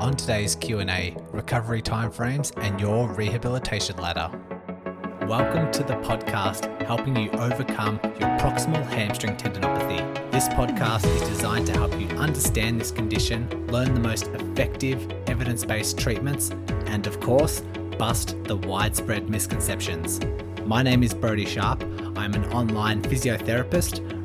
On today's Q&A, recovery timeframes and your rehabilitation ladder. Welcome to the podcast helping you overcome your proximal hamstring tendinopathy. This podcast is designed to help you understand this condition, learn the most effective evidence-based treatments, and of course, bust the widespread misconceptions. My name is Brodie Sharp. I'm an online physiotherapist,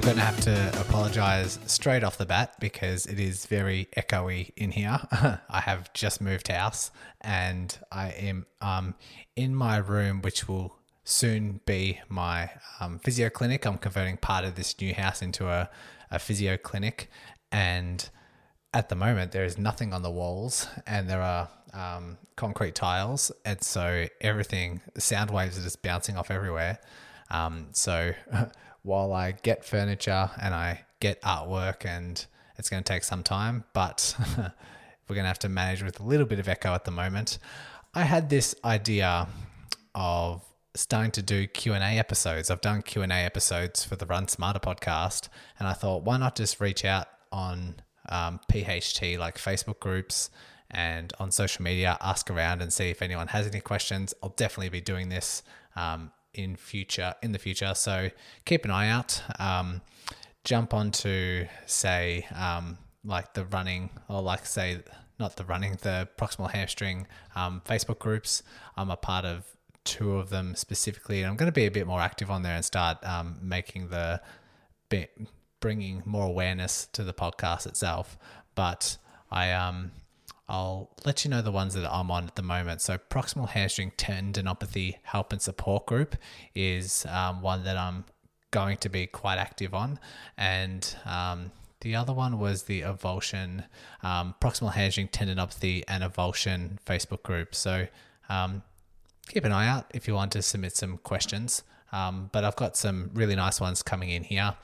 I'm going to have to apologize straight off the bat because it is very echoey in here. I have just moved house and I am um, in my room, which will soon be my um, physio clinic. I'm converting part of this new house into a, a physio clinic. And at the moment, there is nothing on the walls and there are um, concrete tiles. And so everything, sound waves are just bouncing off everywhere. Um, so while I get furniture and I get artwork, and it's going to take some time, but we're going to have to manage with a little bit of echo at the moment. I had this idea of starting to do Q&A episodes. I've done Q&A episodes for the Run Smarter podcast, and I thought, why not just reach out on um, PHT, like Facebook groups and on social media, ask around and see if anyone has any questions. I'll definitely be doing this um, in future in the future. So keep an eye out. Um, jump onto say um, like the running or like say not the running the proximal hamstring um, Facebook groups. I'm a part of two of them specifically, and I'm going to be a bit more active on there and start um, making the bringing more awareness to the podcast itself. But I um I'll let you know the ones that I'm on at the moment. So, proximal hamstring tendinopathy help and support group is um, one that I'm going to be quite active on, and um, the other one was the avulsion, um, proximal hamstring tendinopathy and avulsion Facebook group. So, um, keep an eye out if you want to submit some questions. Um, but I've got some really nice ones coming in here.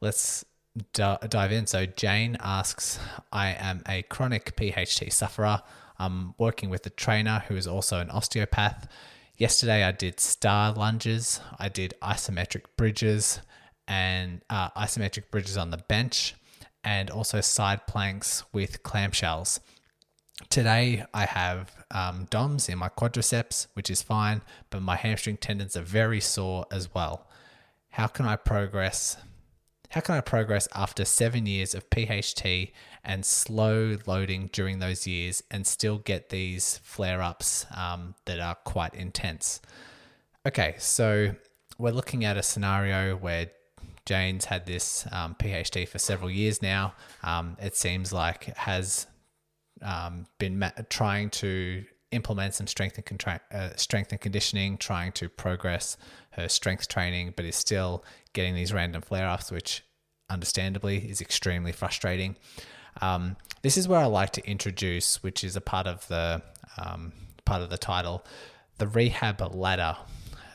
Let's d- dive in. So Jane asks, I am a chronic PHT sufferer. I'm working with a trainer who is also an osteopath. Yesterday I did star lunges, I did isometric bridges and uh, isometric bridges on the bench, and also side planks with clamshells. Today I have um, DOMS in my quadriceps, which is fine, but my hamstring tendons are very sore as well. How can I progress how can I progress after seven years of PHT and slow loading during those years and still get these flare ups um, that are quite intense? Okay, so we're looking at a scenario where Jane's had this um, PHT for several years now. Um, it seems like has um, been ma- trying to implement some strength and contra- uh, strength and conditioning, trying to progress her strength training, but is still getting these random flare ups, which understandably is extremely frustrating. Um, this is where I like to introduce, which is a part of the um, part of the title, the rehab ladder.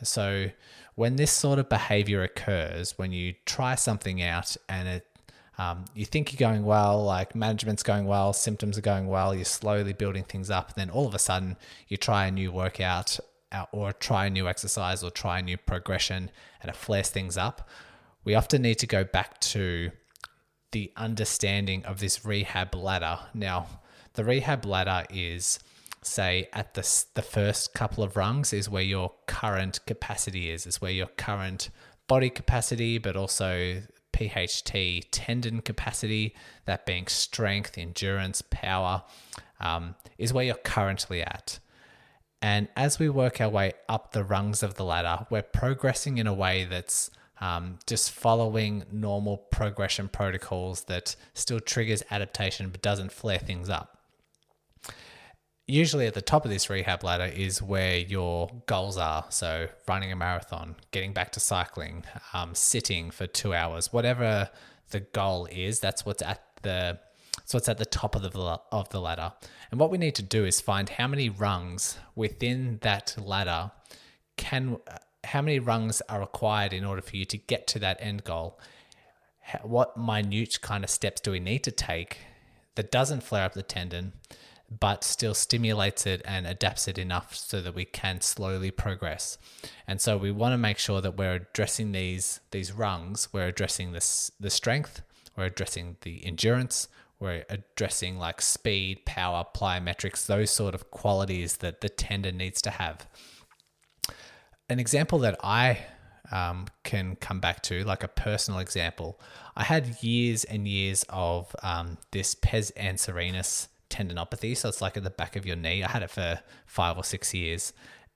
So when this sort of behavior occurs, when you try something out and it um, you think you're going well, like management's going well, symptoms are going well, you're slowly building things up. and Then all of a sudden, you try a new workout uh, or try a new exercise or try a new progression and it flares things up we often need to go back to the understanding of this rehab ladder. Now, the rehab ladder is say at the the first couple of rungs is where your current capacity is, is where your current body capacity, but also PHT tendon capacity, that being strength, endurance, power, um, is where you're currently at. And as we work our way up the rungs of the ladder, we're progressing in a way that's um, just following normal progression protocols that still triggers adaptation but doesn't flare things up. Usually, at the top of this rehab ladder is where your goals are. So, running a marathon, getting back to cycling, um, sitting for two hours, whatever the goal is, that's what's at the So it's at the top of the of the ladder. And what we need to do is find how many rungs within that ladder can how many rungs are required in order for you to get to that end goal. What minute kind of steps do we need to take that doesn't flare up the tendon, but still stimulates it and adapts it enough so that we can slowly progress. And so we want to make sure that we're addressing these these rungs. We're addressing this the strength. We're addressing the endurance we're addressing like speed, power, plyometrics, those sort of qualities that the tendon needs to have. An example that I um, can come back to, like a personal example, I had years and years of um, this pes anserinus tendinopathy. So it's like at the back of your knee. I had it for five or six years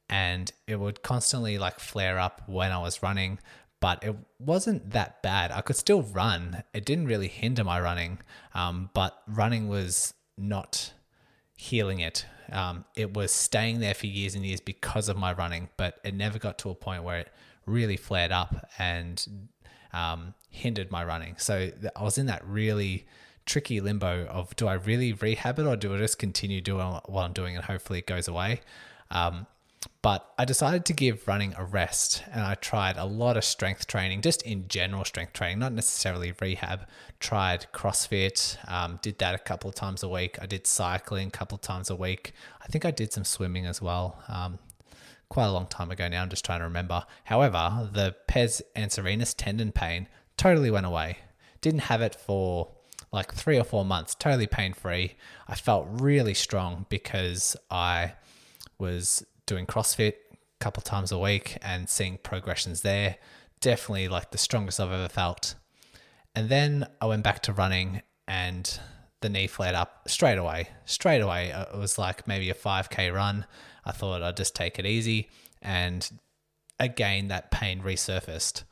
and it would constantly like flare up when I was running but it wasn't that bad. I could still run. It didn't really hinder my running, um, but running was not healing it. Um, it was staying there for years and years because of my running, but it never got to a point where it really flared up and um, hindered my running. So I was in that really tricky limbo of do I really rehab it or do I just continue doing what I'm doing and hopefully it goes away? Um, but I decided to give running a rest and I tried a lot of strength training, just in general strength training, not necessarily rehab. Tried CrossFit, um, did that a couple of times a week. I did cycling a couple of times a week. I think I did some swimming as well. Um, quite a long time ago now. I'm just trying to remember. However, the pes anserinus tendon pain totally went away. Didn't have it for like three or four months, totally pain free. I felt really strong because I was doing CrossFit a couple times a week and seeing progressions there. Definitely like the strongest I've ever felt. And then I went back to running and the knee flared up straight away. Straight away, uh, it was like maybe a 5K run. I thought I'd just take it easy. And again, that pain resurfaced.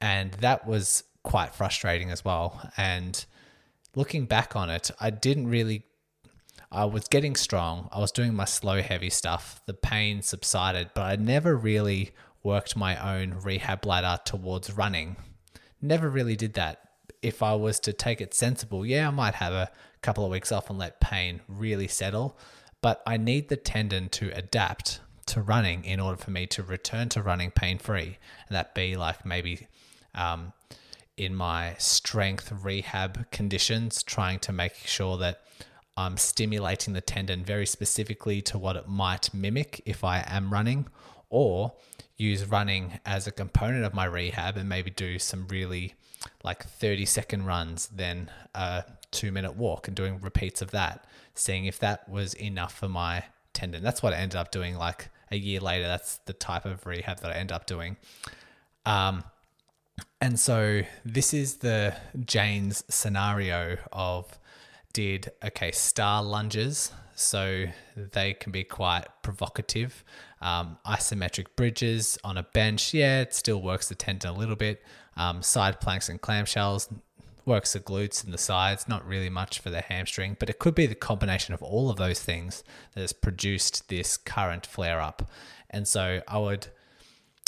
And that was quite frustrating as well. And looking back on it, I didn't really I was getting strong. I was doing my slow, heavy stuff. The pain subsided, but I never really worked my own rehab ladder towards running. Never really did that. If I was to take it sensible, yeah, I might have a couple of weeks off and let pain really settle, but I need the tendon to adapt to running in order for me to return to running pain free. And that be like maybe um, in my strength rehab conditions, trying to make sure that I'm stimulating the tendon very specifically to what it might mimic if I am running, or use running as a component of my rehab and maybe do some really like 30 second runs, then a two minute walk and doing repeats of that, seeing if that was enough for my tendon. That's what I ended up doing like a year later. That's the type of rehab that I end up doing. Um, and so this is the Jane's scenario of did okay star lunges so they can be quite provocative. Um, isometric bridges on a bench yeah it still works the tendon a little bit. Um, side planks and clamshells works the glutes and the sides not really much for the hamstring but it could be the combination of all of those things that has produced this current flare up and so i would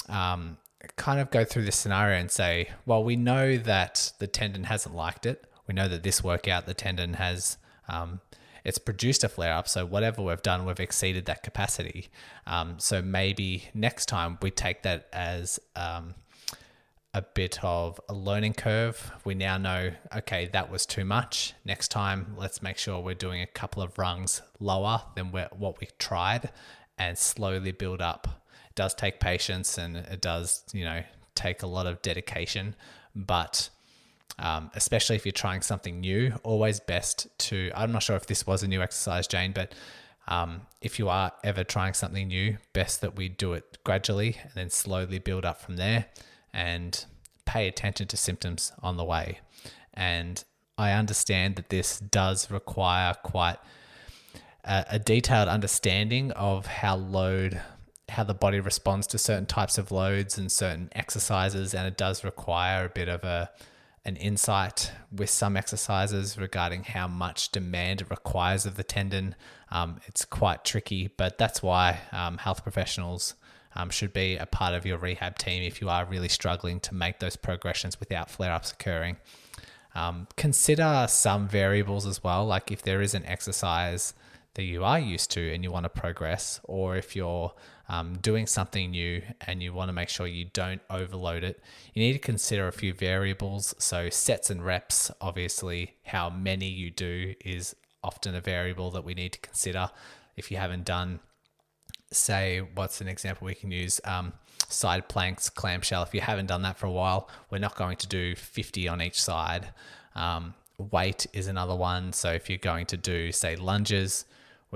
um, kind of go through this scenario and say well we know that the tendon hasn't liked it we know that this workout, the tendon has um, it's produced a flare up. So whatever we've done, we've exceeded that capacity. Um, so maybe next time we take that as um, a bit of a learning curve. We now know, okay, that was too much. Next time, let's make sure we're doing a couple of rungs lower than what we tried and slowly build up. It does take patience and it does, you know, take a lot of dedication, but um, especially if you're trying something new. Always best to, I'm not sure if this was a new exercise, Jane, but um, if you are ever trying something new, best that we do it gradually and then slowly build up from there and pay attention to symptoms on the way. And I understand that this does require quite a, a detailed understanding of how load how the body responds to certain types of loads and certain exercises and it does require a bit of a an insight with some exercises regarding how much demand it requires of the tendon. Um, it's quite tricky, but that's why um, health professionals um, should be a part of your rehab team if you are really struggling to make those progressions without flare ups occurring. Um, consider some variables as well, like if there is an exercise that you are used to and you want to progress, or if you're um, doing something new and you want to make sure you don't overload it, you need to consider a few variables. So, sets and reps, obviously, how many you do is often a variable that we need to consider. If you haven't done, say, what's an example we can use? Um, side planks, clamshell. If you haven't done that for a while, we're not going to do 50 on each side. Um, weight is another one. So if you're going to do, say, lunges,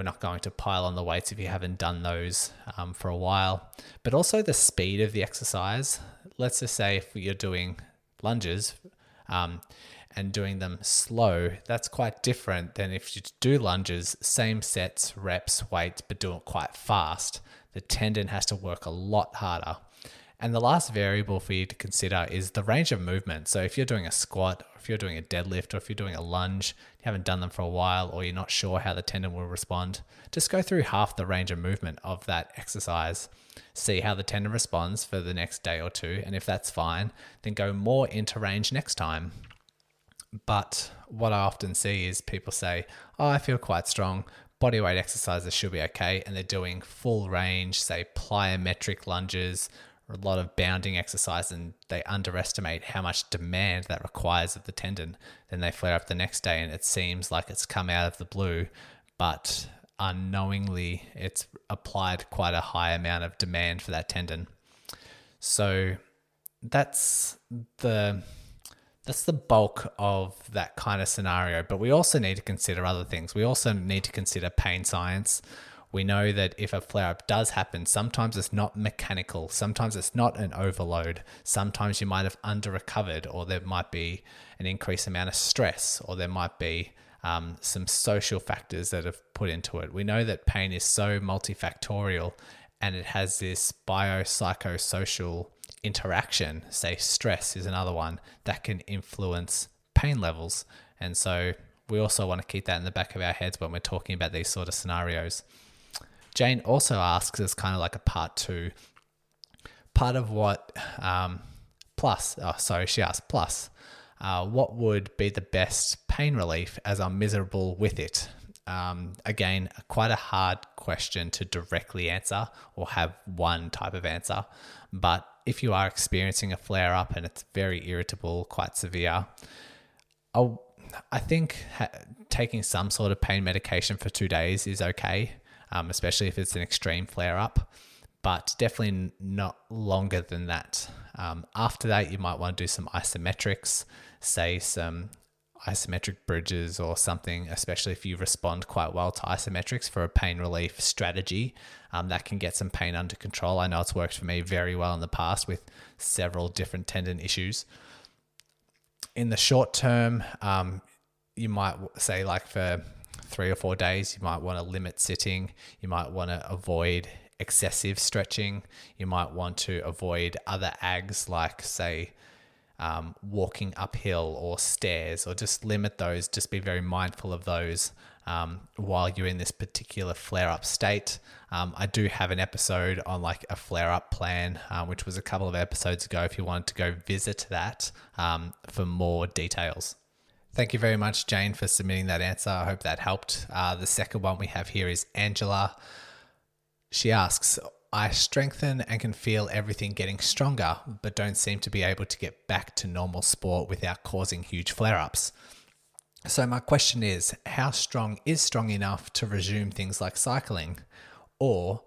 we're not going to pile on the weights if you haven't done those um, for a while. But also the speed of the exercise. Let's just say if you're doing lunges um, and doing them slow, that's quite different than if you do lunges, same sets, reps, weights, but do it quite fast. The tendon has to work a lot harder. And the last variable for you to consider is the range of movement. So if you're doing a squat, or if you're doing a deadlift, or if you're doing a lunge, you haven't done them for a while, or you're not sure how the tendon will respond, just go through half the range of movement of that exercise. See how the tendon responds for the next day or two. And if that's fine, then go more into range next time. But what I often see is people say, Oh, I feel quite strong. Body weight exercises should be okay. And they're doing full range, say plyometric lunges a lot of bounding exercise and they underestimate how much demand that requires of the tendon. Then they flare up the next day and it seems like it's come out of the blue, but unknowingly it's applied quite a high amount of demand for that tendon. So that's the that's the bulk of that kind of scenario, but we also need to consider other things. We also need to consider pain science we know that if a flare up does happen, sometimes it's not mechanical, sometimes it's not an overload, sometimes you might have under recovered, or there might be an increased amount of stress, or there might be um, some social factors that have put into it. We know that pain is so multifactorial and it has this biopsychosocial interaction. Say, stress is another one that can influence pain levels. And so we also want to keep that in the back of our heads when we're talking about these sort of scenarios. Jane also asks as kind of like a part two, part of what um, plus, oh, sorry, she asked plus, uh, what would be the best pain relief as I'm miserable with it? Um, again, quite a hard question to directly answer or have one type of answer. But if you are experiencing a flare up and it's very irritable, quite severe, I'll, I think ha- taking some sort of pain medication for two days is okay um, especially if it's an extreme flare up, but definitely not longer than that. Um, after that, you might want to do some isometrics, say some isometric bridges or something, especially if you respond quite well to isometrics for a pain relief strategy. Um, that can get some pain under control. I know it's worked for me very well in the past with several different tendon issues. In the short term, um, you might say, like for three or four days, you might want to limit sitting. You might want to avoid excessive stretching. You might want to avoid other ags like, say, um, walking uphill or stairs, or just limit those. Just be very mindful of those um, while you're in this particular flare up state. Um, I do have an episode on like a flare up plan, uh, which was a couple of episodes ago. If you wanted to go visit that um, for more details. Thank you very much, Jane, for submitting that answer. I hope that helped. Uh, the second one we have here is Angela. She asks, I strengthen and can feel everything getting stronger, but don't seem to be able to get back to normal sport without causing huge flare ups. So, my question is how strong is strong enough to resume things like cycling? Or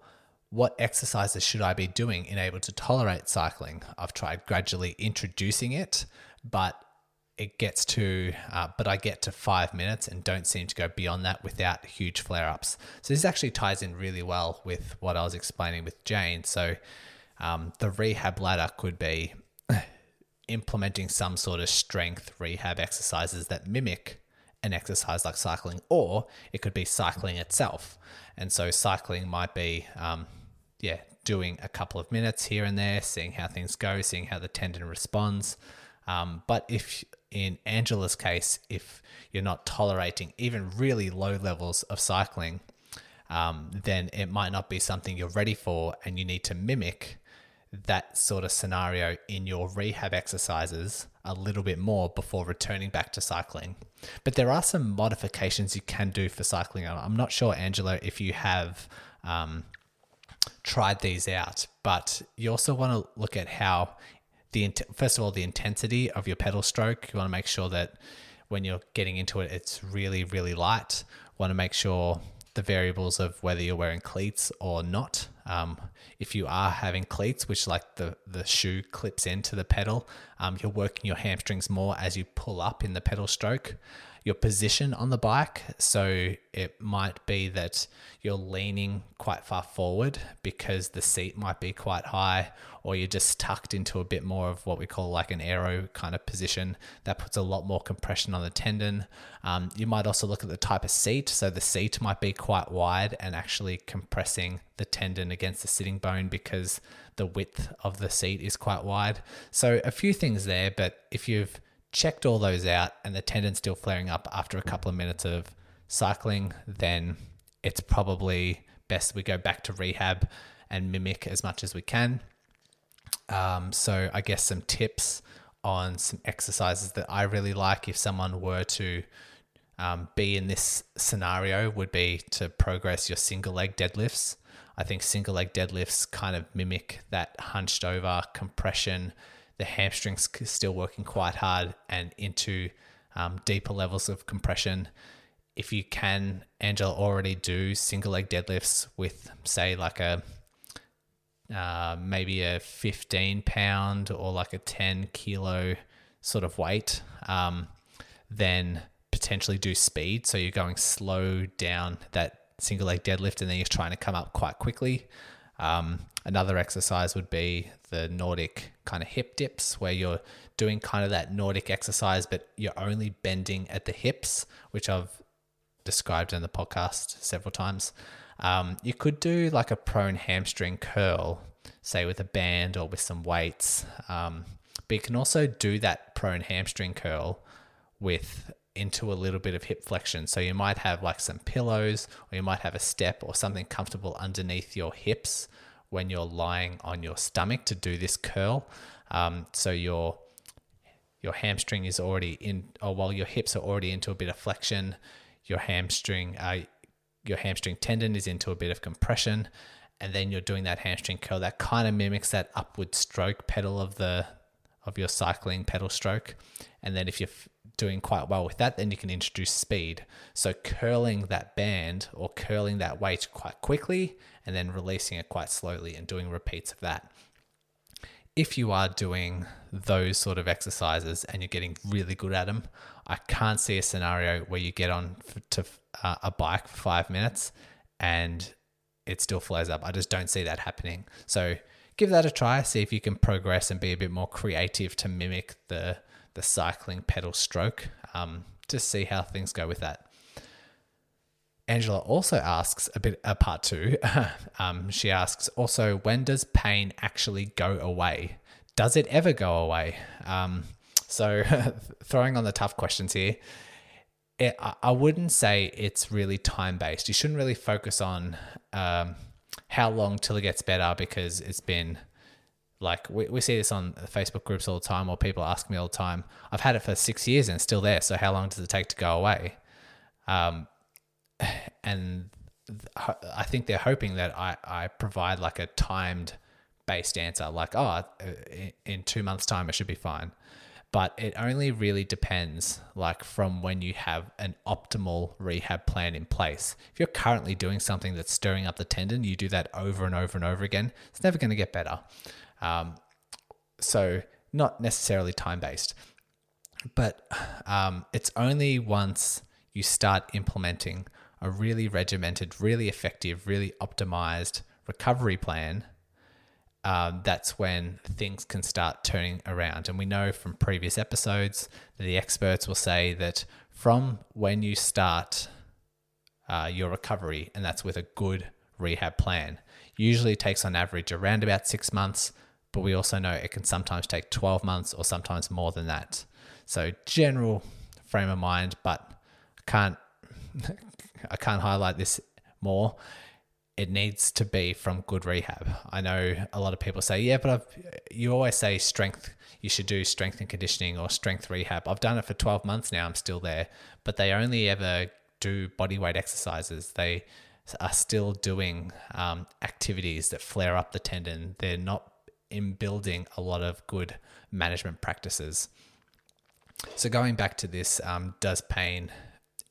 what exercises should I be doing in able to tolerate cycling? I've tried gradually introducing it, but it gets to, uh, but I get to five minutes and don't seem to go beyond that without huge flare ups. So this actually ties in really well with what I was explaining with Jane. So um, the rehab ladder could be implementing some sort of strength rehab exercises that mimic an exercise like cycling, or it could be cycling itself. And so cycling might be, um, yeah, doing a couple of minutes here and there, seeing how things go, seeing how the tendon responds. Um, but if in Angela's case, if you're not tolerating even really low levels of cycling, um, then it might not be something you're ready for and you need to mimic that sort of scenario in your rehab exercises a little bit more before returning back to cycling. But there are some modifications you can do for cycling. I'm not sure, Angela, if you have um, tried these out, but you also want to look at how the first of all the intensity of your pedal stroke. You want to make sure that when you're getting into it, it's really really light. You Want to make sure the variables of whether you're wearing cleats or not. Um, if you are having cleats, which like the, the shoe clips into the pedal, um, you're working your hamstrings more as you pull up in the pedal stroke your position on the bike. So it might be that you're leaning quite far forward because the seat might be quite high, or you're just tucked into a bit more of what we call like an aero kind of position. That puts a lot more compression on the tendon. Um, you might also look at the type of seat. So the seat might be quite wide and actually compressing the tendon against the sitting bone because the width of the seat is quite wide. So a few things there, but if you've checked all those out and the tendon's still flaring up after a couple of minutes of cycling, then it's probably best we go back to rehab and mimic as much as we can. Um, so, I guess some tips on some exercises that I really like if someone were to um, be in this scenario would be to progress your single leg deadlifts. I think single leg deadlifts kind of mimic that hunched over compression the hamstrings still working quite hard and into um, deeper levels of compression. If you can, Angela, already do single leg deadlifts with, say, like a uh, maybe a 15 pound or like a 10 kilo sort of weight, um, then potentially do speed. So you're going slow down that single leg deadlift and then you're trying to come up quite quickly. Um, another exercise would be the Nordic kind of hip dips, where you're doing kind of that Nordic exercise, but you're only bending at the hips, which I've described in the podcast several times. Um, you could do like a prone hamstring curl, say with a band or with some weights. Um, but you can also do that prone hamstring curl with into a little bit of hip flexion. So you might have like some pillows, or you might have a step or something comfortable underneath your hips when you're lying on your stomach to do this curl. Um, so your your hamstring is already in, or while your hips are already into a bit of flexion, your hamstring uh, your hamstring tendon is into a bit of compression, and then you're doing that hamstring curl that kind of mimics that upward stroke pedal of the of your cycling pedal stroke. And then if you're doing quite well with that, then you can introduce speed. So curling that band or curling that weight quite quickly and then releasing it quite slowly and doing repeats of that. If you are doing those sort of exercises and you're getting really good at them, I can't see a scenario where you get on to uh, a bike for five minutes and it still flares up. I just don't see that happening. So give that a try. See if you can progress and be a bit more creative to mimic the the cycling pedal stroke. Um, just see how things go with that. Angela also asks a bit a part two. um, she asks also, when does pain actually go away? Does it ever go away? Um, so, throwing on the tough questions here, it, I wouldn't say it's really time based. You shouldn't really focus on um, how long till it gets better because it's been like we, we see this on Facebook groups all the time, or people ask me all the time. I've had it for six years and it's still there. So how long does it take to go away? Um, and I think they're hoping that I, I provide like a timed based answer, like, oh, in two months' time, it should be fine. But it only really depends, like, from when you have an optimal rehab plan in place. If you're currently doing something that's stirring up the tendon, you do that over and over and over again, it's never going to get better. Um, so, not necessarily time based. But um, it's only once you start implementing a really regimented, really effective, really optimized recovery plan, um, that's when things can start turning around. And we know from previous episodes that the experts will say that from when you start uh, your recovery, and that's with a good rehab plan, usually takes on average around about six months, but we also know it can sometimes take 12 months or sometimes more than that. So, general frame of mind, but can't I can't highlight this more. it needs to be from good rehab. I know a lot of people say, yeah, but I've, you always say strength, you should do strength and conditioning or strength rehab. I've done it for 12 months now, I'm still there, but they only ever do body weight exercises. They are still doing um, activities that flare up the tendon. They're not in building a lot of good management practices. So, going back to this, um, does pain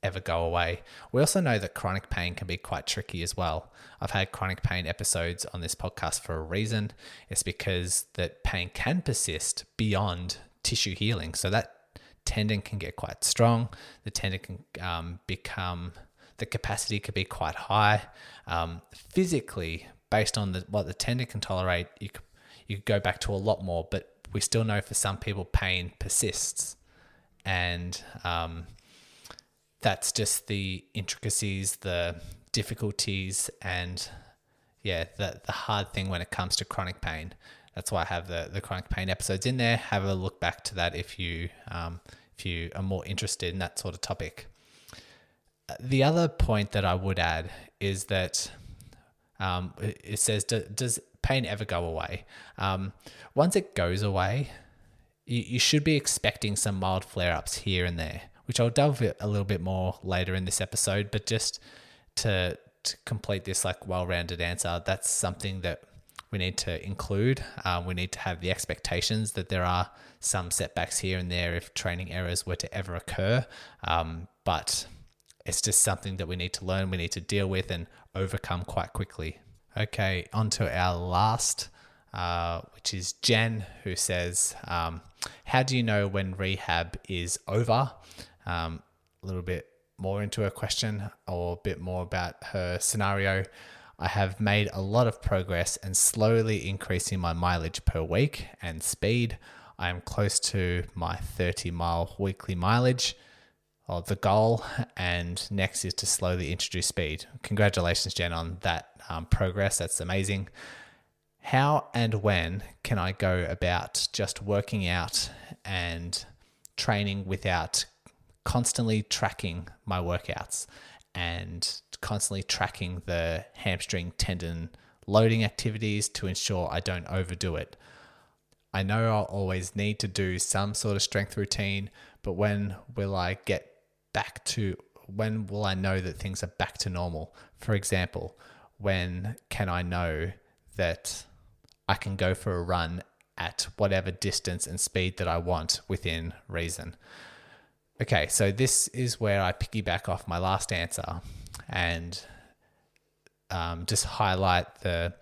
ever go away? We also know that chronic pain can be quite tricky as well. I've had chronic pain episodes on this podcast for a reason. It's because that pain can persist beyond tissue healing. So, that tendon can get quite strong. The tendon can um, become, the capacity could be quite high. Um, physically, based on the, what the tendon can tolerate, you could, you go back to a lot more, but we still know for some people pain persists and um, that's just the intricacies, the difficulties, and yeah, the the hard thing when it comes to chronic pain. That's why I have the the chronic pain episodes in there. Have a look back to that if you um, if you are more interested in that sort of topic. The other point that I would add is that um, it says, does pain ever go away? Um, once it goes away, you, you should be expecting some mild flare ups here and there, which I'll delve a little bit more later in this episode. But just to, to complete this like well rounded answer, that's something that we need to include. Uh, we need to have the expectations that there are some setbacks here and there if training errors were to ever occur. Um, but it's just something that we need to learn, we need to deal with and overcome quite quickly. Okay, on to our last uh, which is Jen, who says, um, How do you know when rehab is over? Um, a little bit more into her question or a bit more about her scenario. I have made a lot of progress and slowly increasing my mileage per week and speed. I am close to my 30 mile weekly mileage of the goal, and next is to slowly introduce speed. Congratulations, Jen, on that um, progress. That's amazing. How and when can I go about just working out and training without constantly tracking my workouts and constantly tracking the hamstring tendon loading activities to ensure I don't overdo it? I know I'll always need to do some sort of strength routine, but when will I get back to when will I know that things are back to normal? For example, when can I know that I can go for a run at whatever distance and speed that I want within reason. Okay, so this is where I piggyback off my last answer and um, just highlight the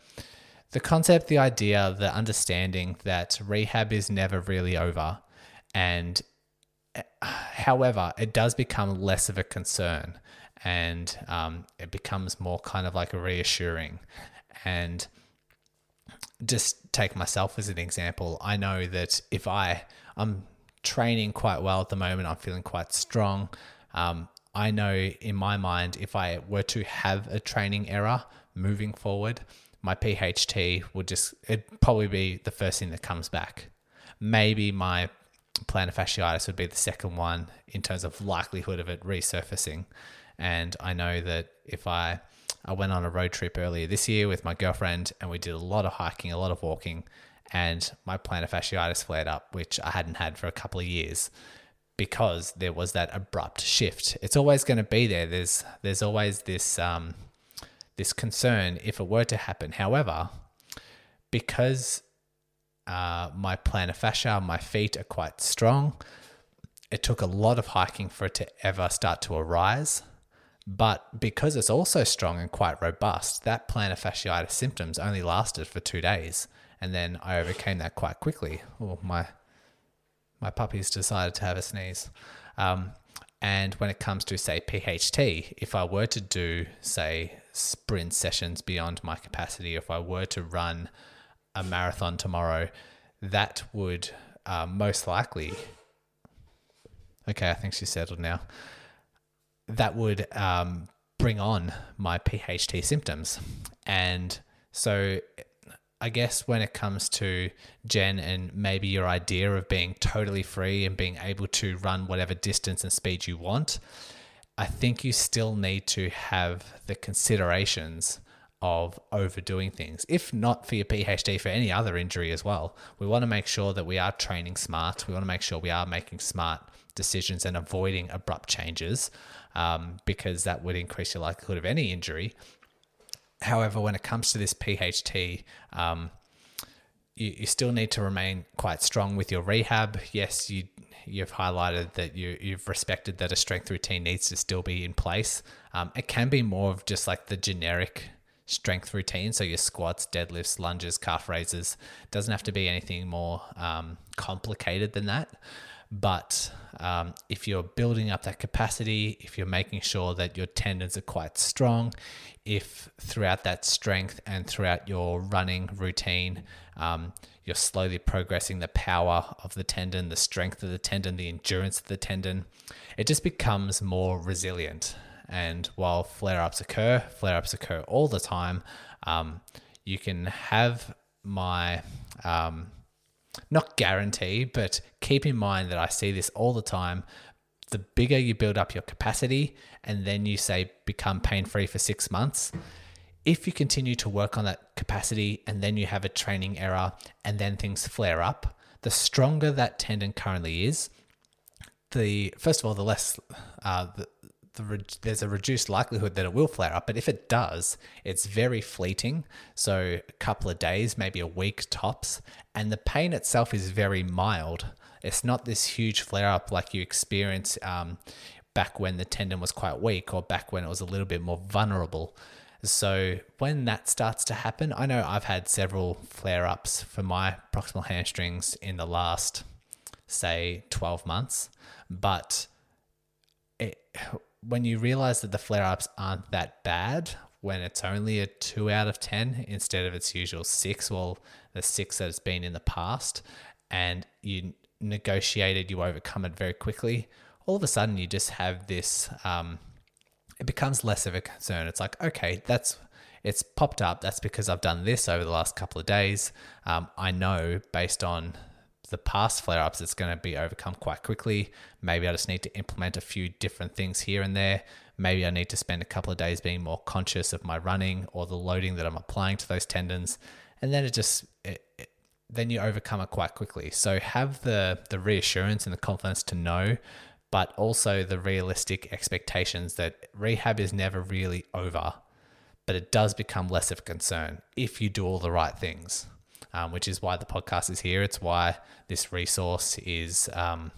the concept, the idea, the understanding that rehab is never really over, and however, it does become less of a concern, and um, it becomes more kind of like a reassuring, and just take myself as an example. I know that if I I'm training quite well at the moment, I'm feeling quite strong. Um, I know in my mind, if I were to have a training error moving forward, my PHT would just it'd probably be the first thing that comes back. Maybe my plantar fasciitis would be the second one in terms of likelihood of it resurfacing. And I know that if I I went on a road trip earlier this year with my girlfriend and we did a lot of hiking, a lot of walking, and my plantar fasciitis flared up, which I hadn't had for a couple of years because there was that abrupt shift. It's always going to be there. There's there's always this um, this concern if it were to happen. However, because uh, my plantar fascia, my feet are quite strong, it took a lot of hiking for it to ever start to arise. But because it's also strong and quite robust, that plantar fasciitis symptoms only lasted for two days. And then I overcame that quite quickly. Oh, my, my puppies decided to have a sneeze. Um, and when it comes to, say, PHT, if I were to do, say, sprint sessions beyond my capacity, if I were to run a marathon tomorrow, that would uh, most likely. Okay, I think she's settled now that would um, bring on my PHT symptoms. And so I guess when it comes to Jen and maybe your idea of being totally free and being able to run whatever distance and speed you want, I think you still need to have the considerations of overdoing things. If not for your PHT, for any other injury as well, we want to make sure that we are training smart. We want to make sure we are making smart decisions and avoiding abrupt changes um, because that would increase your likelihood of any injury. However, when it comes to this PHT, um, you, you still need to remain quite strong with your rehab. Yes, you you've highlighted that you you've respected that a strength routine needs to still be in place. Um, it can be more of just like the generic strength routine. So your squats, deadlifts, lunges, calf raises. Doesn't have to be anything more um, complicated than that. But um, if you're building up that capacity, if you're making sure that your tendons are quite strong, if throughout that strength and throughout your running routine, um, you're slowly progressing the power of the tendon, the strength of the tendon, the endurance of the tendon, it just becomes more resilient. And while flare ups occur, flare ups occur all the time, um, you can have my um, not guarantee, but keep in mind that I see this all the time. The bigger you build up your capacity and then you say become pain free for six months, if you continue to work on that capacity and then you have a training error and then things flare up, the stronger that tendon currently is, the first of all, the less uh, the, there's a reduced likelihood that it will flare up, but if it does, it's very fleeting. So a couple of days, maybe a week tops, and the pain itself is very mild. It's not this huge flare up like you experience um, back when the tendon was quite weak or back when it was a little bit more vulnerable. So when that starts to happen, I know I've had several flare ups for my proximal hamstrings in the last, say, 12 months, but it when you realize that the flare ups aren't that bad, when it's only a two out of 10 instead of its usual six, well, the six that it's been in the past, and you negotiated, you overcome it very quickly, all of a sudden you just have this, um, it becomes less of a concern. It's like, okay, that's it's popped up. That's because I've done this over the last couple of days. Um, I know based on the past flare ups, it's going to be overcome quite quickly. Maybe I just need to implement a few different things here and there. Maybe I need to spend a couple of days being more conscious of my running or the loading that I'm applying to those tendons. And then it just, it, then you overcome it quite quickly. So have the, the reassurance and the confidence to know, but also the realistic expectations that rehab is never really over, but it does become less of a concern if you do all the right things um, which is why the podcast is here. It's why this resource is um,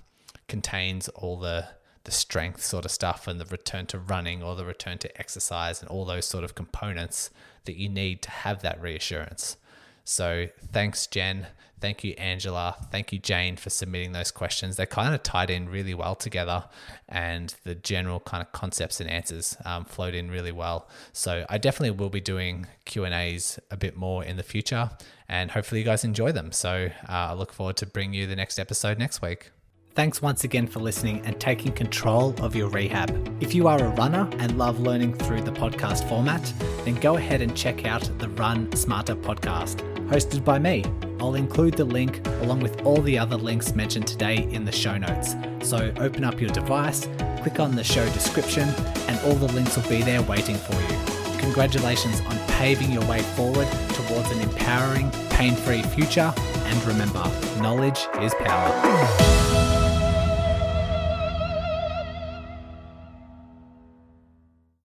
contains all the the strength sort of stuff and the return to running or the return to exercise and all those sort of components that you need to have that reassurance. So thanks, Jen. Thank you, Angela. Thank you, Jane, for submitting those questions. They kind of tied in really well together, and the general kind of concepts and answers um, flowed in really well. So I definitely will be doing Q and A's a bit more in the future, and hopefully you guys enjoy them. So uh, I look forward to bringing you the next episode next week. Thanks once again for listening and taking control of your rehab. If you are a runner and love learning through the podcast format, then go ahead and check out the Run Smarter podcast hosted by me. I'll include the link along with all the other links mentioned today in the show notes. So open up your device, click on the show description, and all the links will be there waiting for you. Congratulations on paving your way forward towards an empowering, pain free future. And remember, knowledge is power.